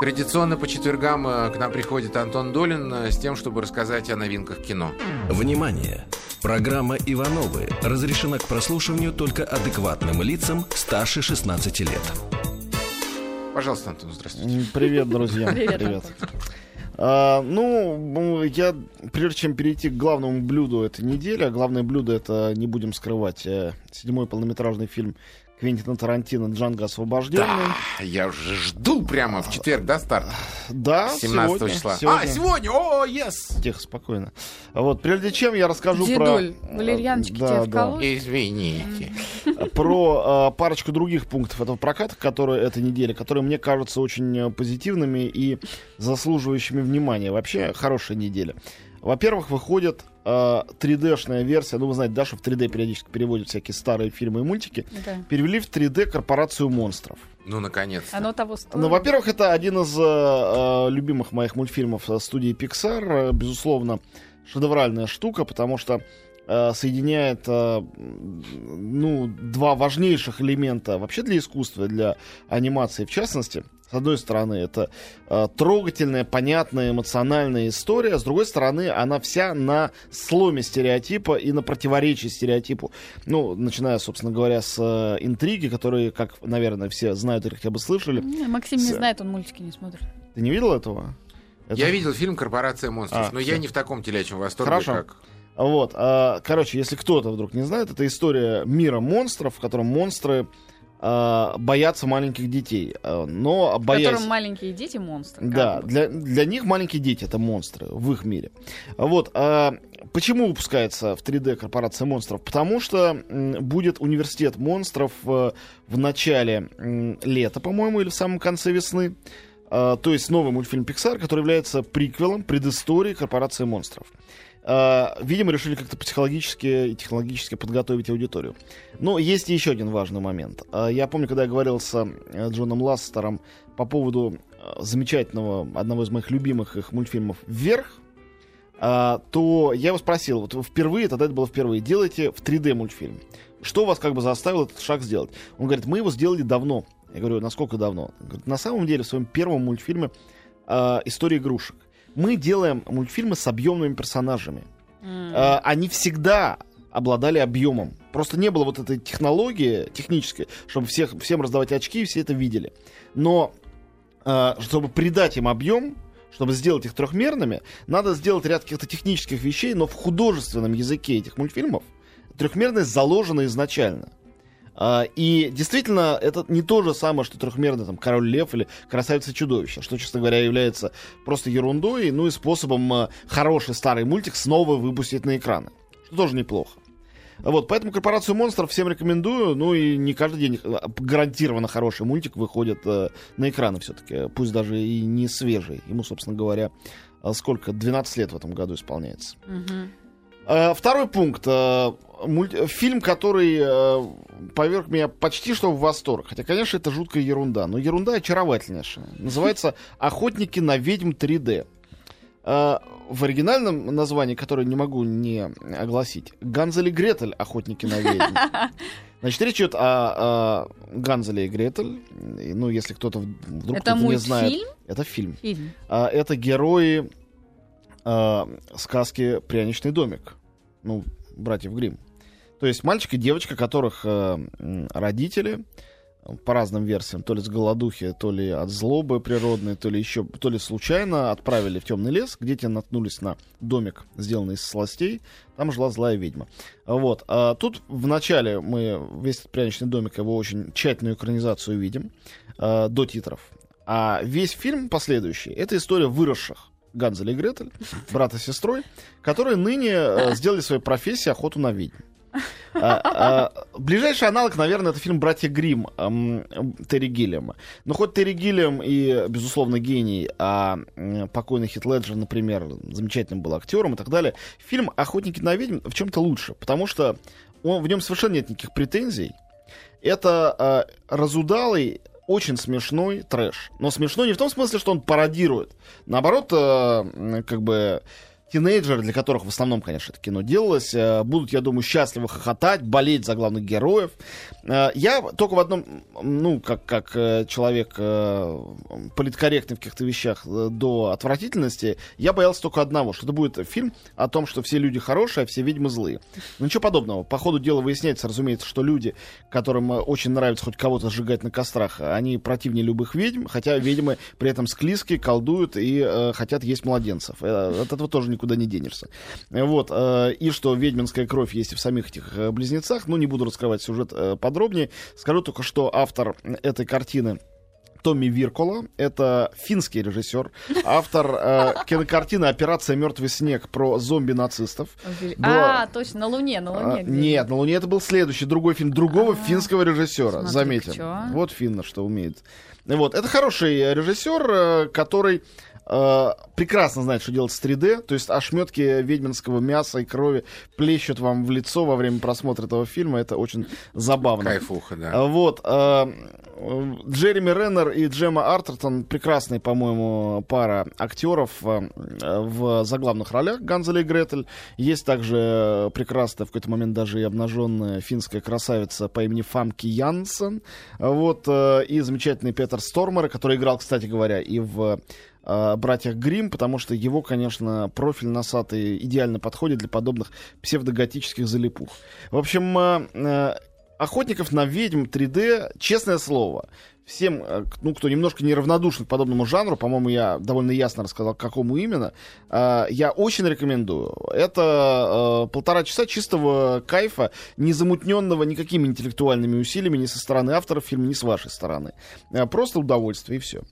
Традиционно по четвергам э, к нам приходит Антон Долин э, с тем, чтобы рассказать о новинках кино. Внимание! Программа «Ивановы» разрешена к прослушиванию только адекватным лицам старше 16 лет. Пожалуйста, Антон, здравствуйте. Привет, друзья. Привет. А, ну, я, прежде чем перейти к главному блюду этой недели, а главное блюдо это, не будем скрывать, э, седьмой полнометражный фильм Квентина Тарантино «Джанго освобожденный». Да, я уже жду прямо в четверг, да, старт? Да, 17 сегодня, числа. Сегодня. А, сегодня, о, yes! Тихо, спокойно. Вот, прежде чем я расскажу Дедуль, про... валерьяночки Да, тебе да. Извините. про э, парочку других пунктов этого проката, которые этой недели, которые мне кажутся очень э, позитивными и заслуживающими внимания. Вообще хорошая неделя. Во-первых, выходит э, 3D-шная версия, ну вы знаете, да, что в 3D периодически переводят всякие старые фильмы и мультики. Да. Перевели в 3D корпорацию монстров. Ну, наконец-то. Оно того стоит. Ну, во-первых, это один из э, э, любимых моих мультфильмов э, студии Pixar. Э, безусловно, шедевральная штука, потому что э, соединяет э, ну, два важнейших элемента вообще для искусства, для анимации в частности. С одной стороны, это э, трогательная, понятная, эмоциональная история. С другой стороны, она вся на сломе стереотипа и на противоречии стереотипу. Ну, начиная, собственно говоря, с э, интриги, которые, как, наверное, все знают или хотя бы слышали. Не, Максим не С- знает, он мультики не смотрит. Ты не видел этого? Это- Я видел фильм «Корпорация монстров», А, но всё. я не в таком телячьем восторге, Хорошо. как... Вот, а, короче, если кто-то вдруг не знает, это история мира монстров, в котором монстры боятся маленьких детей, а, но В боясь... котором маленькие дети монстры. Да, для, для них маленькие дети это монстры в их мире. Вот. а почему выпускается в 3D корпорация монстров? Потому что будет университет монстров э, в начале лета, по-моему, или в самом конце весны. То есть новый мультфильм Pixar, который является приквелом, предысторией корпорации монстров. А, видимо, решили как-то психологически и технологически подготовить аудиторию. Но есть еще один важный момент. А, Я помню, когда я говорил с э, Джоном Ласстером по поводу э, замечательного, одного из моих любимых их мультфильмов «Вверх», то я его спросил, вот вы впервые, тогда это было впервые, делайте в 3D мультфильм. Что вас как бы заставило этот шаг сделать? Он говорит, мы его сделали давно. Я говорю, насколько давно? Он говорит, на самом деле, в своем первом мультфильме «История игрушек» мы делаем мультфильмы с объемными персонажами. А, они всегда обладали объемом. Просто не было вот этой технологии технической, чтобы всех, всем раздавать очки, и все это видели. Но а, чтобы придать им объем, чтобы сделать их трехмерными, надо сделать ряд каких-то технических вещей, но в художественном языке этих мультфильмов трехмерность заложена изначально. А, и действительно, это не то же самое, что трехмерный там король лев или красавица чудовище, что, честно говоря, является просто ерундой, ну и способом а, хороший старый мультик снова выпустить на экраны. Что тоже неплохо. Вот, поэтому корпорацию монстров всем рекомендую. Ну и не каждый день а, гарантированно хороший мультик выходит э, на экраны все-таки. Пусть даже и не свежий. Ему, собственно говоря, сколько? 12 лет в этом году исполняется. Мгм. Э, Второй пункт. Э, Фильм, который э, поверг меня почти что в восторг. Хотя, конечно, это жуткая ерунда. Но ерунда очаровательнейшая. Называется «Охотники на ведьм 3D». Э, В оригинальном названии, которое не могу не огласить, Ганзель и Гретель «Охотники на ведьм». Значит, речь идет о, о Ганзеле и Гретель. Ну, если кто-то вдруг Это кто-то не знает. мультфильм? Это фильм. Фильм. А, это герои а, сказки «Пряничный домик». Ну, братьев Грим. То есть мальчик и девочка, которых м, родители э, по разным версиям, то ли с голодухи, то ли от злобы природной, то ли еще, то ли случайно отправили в темный лес, где те наткнулись на домик, сделанный из сластей. Там жила злая ведьма. Вот. А тут в начале мы весь этот пряничный домик, его очень тщательную экранизацию видим а, до титров. А весь фильм последующий — это история выросших Ганзеля и Гретель, брата с сестрой, которые ныне э, сделали своей профессией охоту на ведьм. А, а, ближайший аналог, наверное, это фильм «Братья Грим Терри Гиллиама. Но хоть Терри Гиллиам и, безусловно, гений, а покойный Хит Леджер, например, замечательным был актером и так далее, фильм «Охотники на ведьм» в чем-то лучше, потому что он, в нем совершенно нет никаких претензий. Это а, разудалый, очень смешной трэш. Но смешной не в том смысле, что он пародирует. Наоборот, э, как бы тинейджеры, для которых в основном, конечно, это кино делалось, э, будут, я думаю, счастливо хохотать, болеть за главных героев. Э, я только в одном, ну, как, как э, человек политкорректный в каких-то вещах до отвратительности, я боялся только одного, что это будет фильм о том, что все люди хорошие, а все ведьмы злые. Ну, ничего подобного. По ходу дела выясняется, разумеется, что люди, которым очень нравится хоть кого-то сжигать на кострах, они противнее любых ведьм, хотя ведьмы при этом склизкие, колдуют и э, хотят есть младенцев. От этого тоже никуда не денешься. Вот. э, И что ведьминская кровь есть и в самих этих э, близнецах. Ну, не буду раскрывать сюжет э, подробнее. Скажу только, что автор этой картины Томми Виркола. Это финский режиссер. Автор э, кинокартины «Операция «Мертвый снег» про зомби-нацистов. Была- А, точно, на Луне, на А, Луне. где- Нет, на Луне это был следующий, другой фильм другого А, финского режиссера. Заметим. чё? Вот финна что умеет. Вот, это хороший режиссер, который э, прекрасно знает, что делать с 3D. То есть ошметки ведьминского мяса и крови плещут вам в лицо во время просмотра этого фильма. Это очень забавно. Кайфуха, да. А, Вот. а, э, Джереми Реннер и Джема Артертон прекрасные, по-моему, пара актеров э, в заглавных ролях Ганзеля и Гретель. Есть также э, прекрасная, в какой-то момент даже и обнаженная финская красавица по имени Фамки Янсен. Вот. э, И замечательный Петер Стормер, который играл, кстати говоря, и в э, братьях Грим, потому что его, конечно, профиль носатый идеально подходит для подобных псевдоготических залипух. В общем, э, э, охотников на ведьм 3D, честное слово, всем, ну, кто немножко неравнодушен к подобному жанру, по-моему, я довольно ясно рассказал, к какому именно, я очень рекомендую. Это полтора часа чистого кайфа, не замутненного никакими интеллектуальными усилиями ни со стороны авторов фильма, ни с вашей стороны. Просто удовольствие, и все.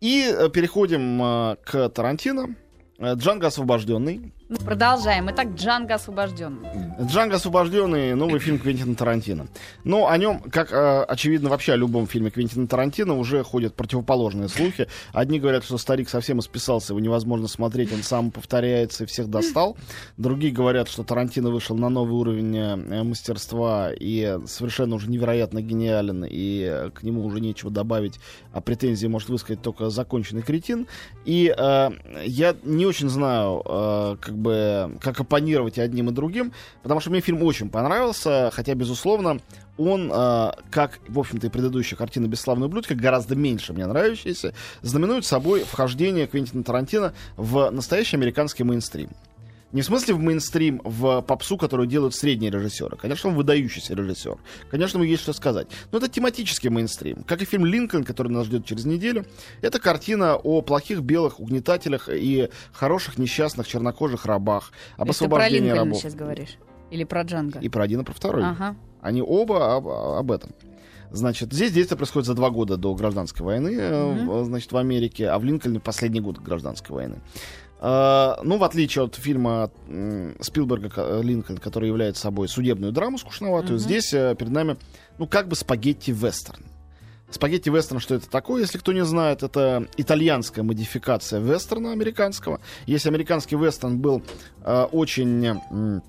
И э, переходим э, к Тарантино. Э, Джанго освобожденный. Ну, Продолжаем. Итак, Джанго освобожден. Джанго освобожденный новый фильм Квентина Тарантино. Но о нем, как э, очевидно, вообще о любом фильме Квентина Тарантино уже ходят противоположные слухи. Одни говорят, что старик совсем исписался, его невозможно смотреть, он сам повторяется и всех достал. Другие говорят, что Тарантино вышел на новый уровень э, мастерства и совершенно уже невероятно гениален, и э, к нему уже нечего добавить, а претензии может высказать только законченный кретин. И э, я не очень знаю, э, как бы, как оппонировать и одним и другим, потому что мне фильм очень понравился, хотя, безусловно, он, э, как, в общем-то, и предыдущая картина «Бесславный ублюдка», гораздо меньше мне нравящаяся, знаменует собой вхождение Квентина Тарантино в настоящий американский мейнстрим. Не в смысле в мейнстрим, в попсу, которую делают средние режиссеры. Конечно, он выдающийся режиссер. Конечно, ему есть что сказать. Но это тематический мейнстрим. Как и фильм «Линкольн», который нас ждет через неделю. Это картина о плохих белых угнетателях и хороших несчастных чернокожих рабах. Об Это ты про освобождении рабов. сейчас говоришь? Или про Джанго? И про один, и про второй. Ага. Они оба об, об этом. Значит, здесь действие происходит за два года до гражданской войны, в- значит, в Америке, а в Линкольне последний год гражданской войны. Э, ну, в отличие от фильма Спилберга ко- «Линкольн», который является собой судебную драму скучноватую, Мгм. здесь э, перед нами, ну, как бы спагетти-вестерн. Спагетти-вестерн, что это такое, если кто не знает, это итальянская модификация вестерна американского. Если американский вестерн был э, очень м,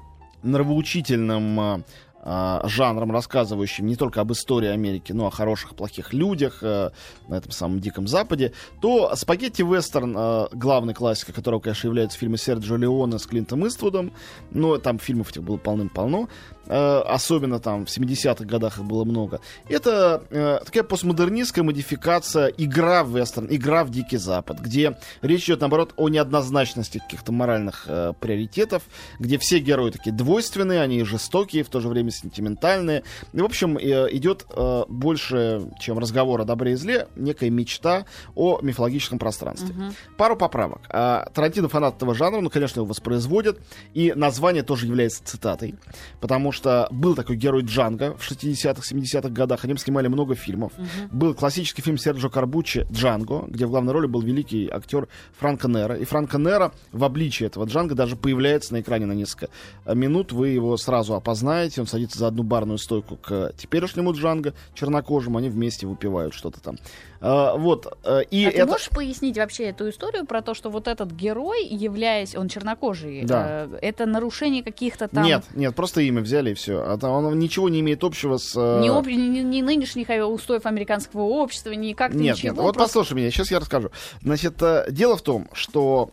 нравоучительным э, жанром, рассказывающим не только об истории Америки, но о хороших, плохих людях э, на этом самом Диком Западе, то спагетти-вестерн, э, главной классикой которого, конечно, является фильмы Серджио Леоне с Клинтом Иствудом, но там фильмов этих было полным-полно, э, особенно там в 70-х годах их было много. Это э, такая постмодернистская модификация, игра в вестерн, игра в Дикий Запад, где речь идет, наоборот, о неоднозначности каких-то моральных приоритетов, где все герои такие двойственные, они жестокие, в то же время сентиментальные. И, в общем, э, идет э, больше, чем разговор о добре и зле, некая мечта о мифологическом пространстве. Мгм. Пару поправок. А, Тарантино фанат этого жанра, ну, конечно, его воспроизводят. И название тоже является цитатой. Потому что был такой герой Джанго в 60-х, 70-х годах. О нем снимали много фильмов. Был классический фильм Серджо Карбуччи «Джанго», где в главной роли был великий актер Франко Нера. И Франко Нера в обличии этого Джанго даже появляется на экране на несколько э, минут. Вы его сразу опознаете. Он садится за одну барную стойку к теперешнему Джанго, чернокожему. Они вместе выпивают что-то там. А, вот. э, И а ты это... можешь пояснить вообще эту историю про то, что вот этот герой, являясь, он чернокожий, Да. э, это нарушение каких-то там... Нет, нет, просто имя взяли и все. А там оно ничего не имеет общего с... э, Ни, об- ни- ни нынешних устоев американского общества, ни как-то Нет, ничего. нет, вот просто- послушай меня, сейчас я расскажу. Значит, дело в том, что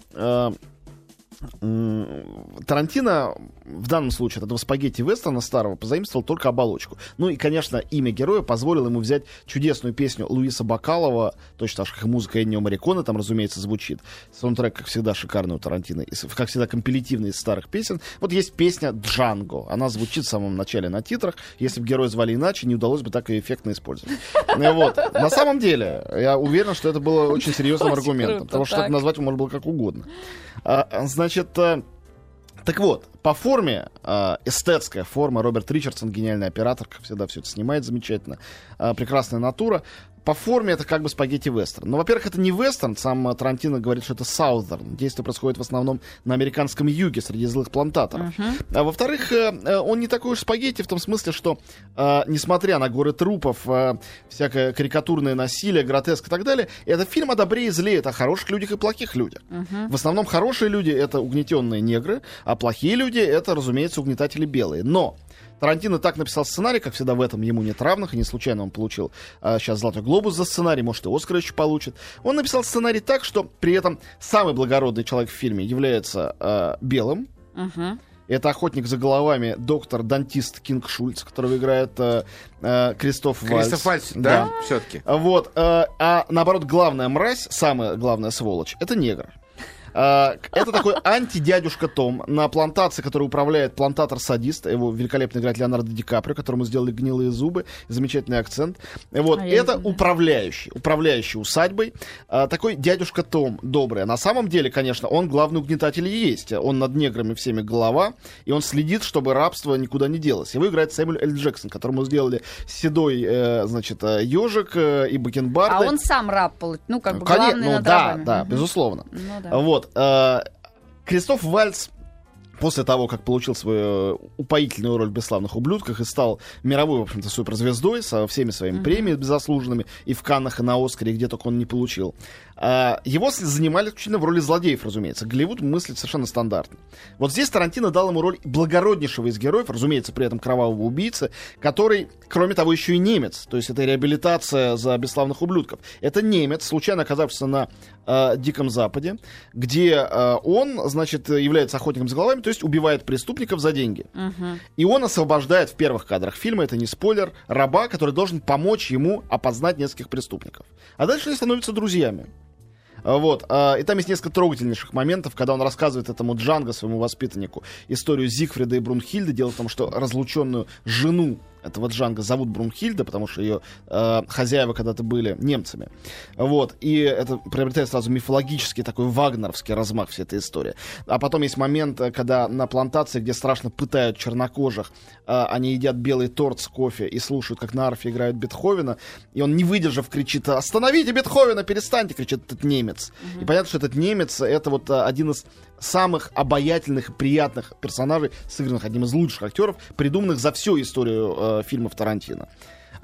Тарантино в данном случае от этого спагетти вестерна старого позаимствовал только оболочку. Ну и, конечно, имя героя позволило ему взять чудесную песню Луиса Бакалова, точно так же, как и музыка Эннио Марикона там, разумеется, звучит. Саундтрек, как всегда, шикарный у Тарантино, как всегда, компилятивный из старых песен. Вот есть песня «Джанго». Она звучит в самом начале на титрах. Если бы героя звали иначе, не удалось бы так ее эффектно использовать. Ну Вот. На самом деле, я уверен, что это было очень серьезным аргументом, потому что так. назвать можно было как угодно. А, Значит, э, так вот, по форме, э, эстетская форма, Роберт Ричардсон, гениальный оператор, как всегда, все это снимает замечательно, э, прекрасная натура. По форме это как бы спагетти вестерн. Но, во-первых, это не вестерн, сам э, Тарантино говорит, что это саузерн. Действие происходит в основном на американском юге, среди злых плантаторов. А во-вторых, э, э, он не такой уж спагетти в том смысле, что, э, несмотря на горы трупов, э, всякое карикатурное насилие, гротеск и так далее, это фильм о добре и зле, это о хороших людях и плохих людях. В основном хорошие люди — это угнетенные негры, а плохие люди — это, разумеется, угнетатели белые. Но Тарантино так написал сценарий, как всегда в этом ему нет равных, и не случайно он получил а, сейчас Золотой глобус за сценарий, может и Оскар еще получит. Он написал сценарий так, что при этом самый благородный человек в фильме является а, белым, Мгм. это охотник за головами, доктор-дантист Кинг Шульц, которого играет э, э, Кристоф Вальц. Кристоф Вальц, да, все-таки. Вот. э, а наоборот, главная мразь, самая главная сволочь, это негр. Э, Это такой анти-дядюшка Том на плантации, который управляет плантатор-садист. Его великолепно играет Леонардо Ди Каприо, которому сделали гнилые зубы, замечательный акцент. Вот. А Это управляющий, управляющий усадьбой. А, Такой дядюшка Том добрый. А На самом деле, конечно, он главный угнетатель и есть. Он над неграми всеми голова, и он следит, чтобы рабство никуда не делось. Его играет Сэмюэль Л. Джексон, которому сделали седой, э, значит, э, ежик э, и бакенбарды. А он сам раб, ну, как бы, Конечно, главный ну да, да, безусловно. Ну, да. Вот. Э, Кристоф Вальц после того, как получил свою упоительную роль в «Бесславных ублюдках» и стал мировой, в общем-то, суперзвездой со всеми своими премиями заслуженными и в Каннах, и на Оскаре, и где только он не получил. А, Его занимали исключительно в роли злодеев, разумеется. Голливуд мыслит совершенно стандартно. Вот здесь Тарантино дал ему роль благороднейшего из героев, разумеется, при этом кровавого убийцы, который, кроме того, еще и немец. То есть это реабилитация за бесславных ублюдков. Это немец, случайно оказавшийся на э, Диком Западе, где э, он, значит, является охотником за головами, то есть убивает преступников за деньги. Мгм. И он освобождает в первых кадрах фильма, это не спойлер, раба, который должен помочь ему опознать нескольких преступников. А дальше они становятся друзьями. А, Вот. а, И там есть несколько трогательнейших моментов, когда он рассказывает этому Джанго, своему воспитаннику, историю Зигфрида и Брунхильды. Дело в том, что разлученную жену этого Джанга зовут Брунхильда, потому что ее э, хозяева когда-то были немцами. Вот. И это приобретает сразу мифологический такой вагнеровский размах вся эта история. А потом есть момент, э, когда на плантации, где страшно пытают чернокожих, э, они едят белый торт с кофе и слушают, как на арфе играют Бетховена, и он, не выдержав, кричит «Остановите Бетховена! Перестаньте!» кричит этот немец. И понятно, что этот немец — это вот э, один из самых обаятельных и приятных персонажей, сыгранных одним из лучших актеров, придуманных за всю историю э, фильмов Тарантино.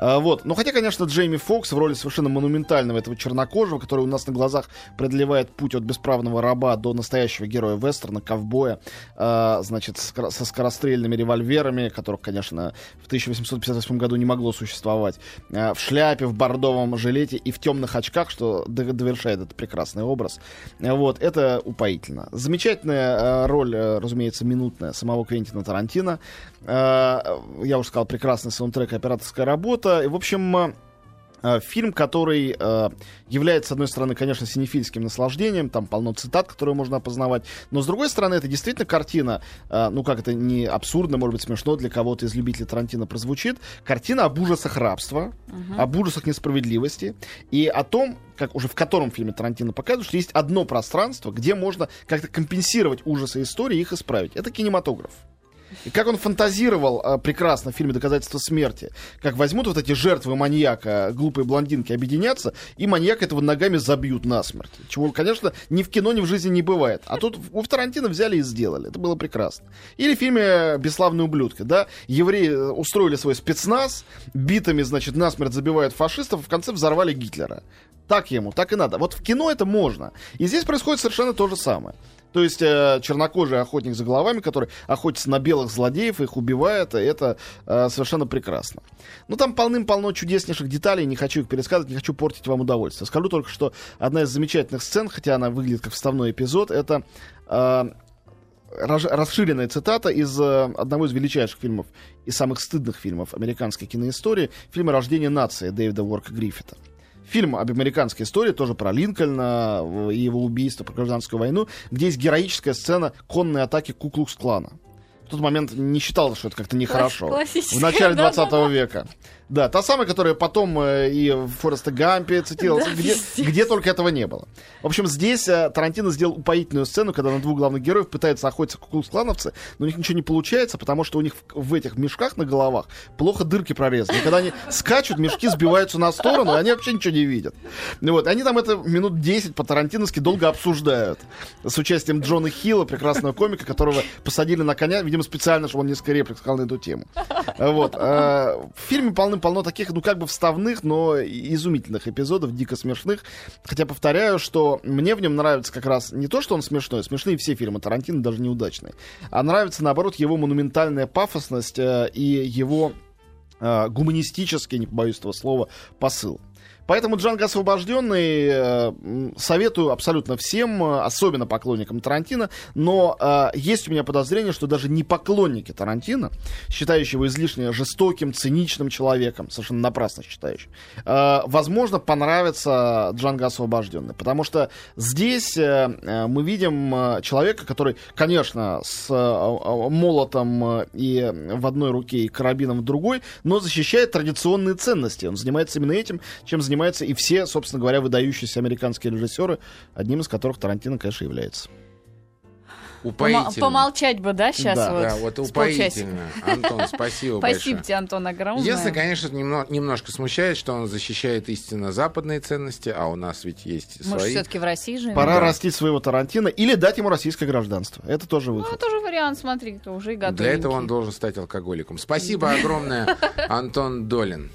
А, Вот. Но хотя, конечно, Джейми Фокс в роли совершенно монументального этого чернокожего, который у нас на глазах преодолевает путь от бесправного раба до настоящего героя вестерна, ковбоя, а, значит, со скорострельными револьверами, которых, конечно, в 1858 году не могло существовать, а, в шляпе, в бордовом жилете и в темных очках, что довершает этот прекрасный образ. А, Вот. Это упоительно. Замечательная а, роль, э, разумеется, минутная самого Квентина Тарантино. А, Я уже сказал, прекрасный саундтрек, операторская работа. И, в общем, а, а, фильм, который э, является, с одной стороны, конечно, синефильским наслаждением, там полно цитат, которые можно опознавать, но, с другой стороны, это действительно картина, э, ну, как это не абсурдно, может быть, смешно для кого-то из любителей Тарантино прозвучит, картина об ужасах рабства, об ужасах несправедливости и о том, как уже в котором фильме Тарантино показывает, что есть одно пространство, где можно как-то компенсировать ужасы истории и их исправить. Это кинематограф. И как он фантазировал э, прекрасно в фильме «Доказательство смерти», как возьмут вот эти жертвы маньяка, глупые блондинки, объединятся, и маньяка этого ногами забьют насмерть. Чего, конечно, ни в кино, ни в жизни не бывает. А тут у Тарантино взяли и сделали. Это было прекрасно. Или в фильме «Бесславные ублюдки», да, евреи э, устроили свой спецназ, битами, значит, насмерть забивают фашистов, а в конце взорвали Гитлера. Так ему, так и надо. Вот в кино это можно. И здесь происходит совершенно то же самое. То есть э, чернокожий охотник за головами, который охотится на белых злодеев, их убивает, это э, совершенно прекрасно. Ну, там полным-полно чудеснейших деталей, не хочу их пересказывать, не хочу портить вам удовольствие. Скажу только, что одна из замечательных сцен, хотя она выглядит как вставной эпизод, это э, расширенная цитата из э, одного из величайших фильмов и самых стыдных фильмов американской киноистории, фильма «Рождение нации» Дэвида Уорка Гриффита. Фильм об американской истории, тоже про Линкольна э, и его убийство, про гражданскую войну, где есть героическая сцена конной атаки Куклукс-клана. В тот момент не считал, что это как-то нехорошо. В начале да, 20 века. Да, та самая, которая потом э, и в Фореста Гампе цитировалась, Да, где, везде. где только этого не было. В общем, здесь э, Тарантино сделал упоительную сцену, когда на двух главных героев пытаются охотиться куклукс-клановцы, но у них ничего не получается, потому что у них в, этих мешках на головах плохо дырки прорезаны. И когда они скачут, мешки сбиваются на сторону, и они вообще ничего не видят. Ну Вот, они там это минут 10 по-тарантиновски долго обсуждают. С участием Джона Хилла, прекрасного комика, которого посадили на коня, видимо, специально, чтобы он несколько реплик сказал на эту тему. Вот. э, В фильме полным-полно таких, ну, как бы вставных, но изумительных эпизодов, дико смешных. Хотя повторяю, что мне в нем нравится как раз не то, что он смешной, смешные все фильмы Тарантино, даже неудачные, а нравится, наоборот, его монументальная пафосность э, и его э, гуманистический, не побоюсь этого слова, посыл. Поэтому Джанго освобожденный э, советую абсолютно всем, э, особенно поклонникам Тарантино, но э, есть у меня подозрение, что даже не поклонники Тарантино, считающие его излишне жестоким, циничным человеком, совершенно напрасно считающим, э, возможно, понравится Джанго освобожденный, потому что здесь э, э, мы видим человека, который, конечно, с э, молотом и в одной руке и карабином в другой, но защищает традиционные ценности. Он занимается именно этим, чем занимаются и все, собственно говоря, выдающиеся американские режиссеры, одним из которых Тарантино, конечно, является. Упоительно. Помолчать бы, да, сейчас Да, вот? Да, вот упоительно. Антон, спасибо Спасибо большое. тебе, Антон, огромное. Единственное, конечно, немно- немножко смущает, что он защищает истинно западные ценности, а у нас ведь есть Мы свои. все-таки в России живем. Пора Да. растить своего Тарантино или дать ему российское гражданство. Это тоже Ну, выход. тоже вариант, смотри, кто уже и готовенький. Для этого он должен стать алкоголиком. Спасибо огромное, Антон Долин.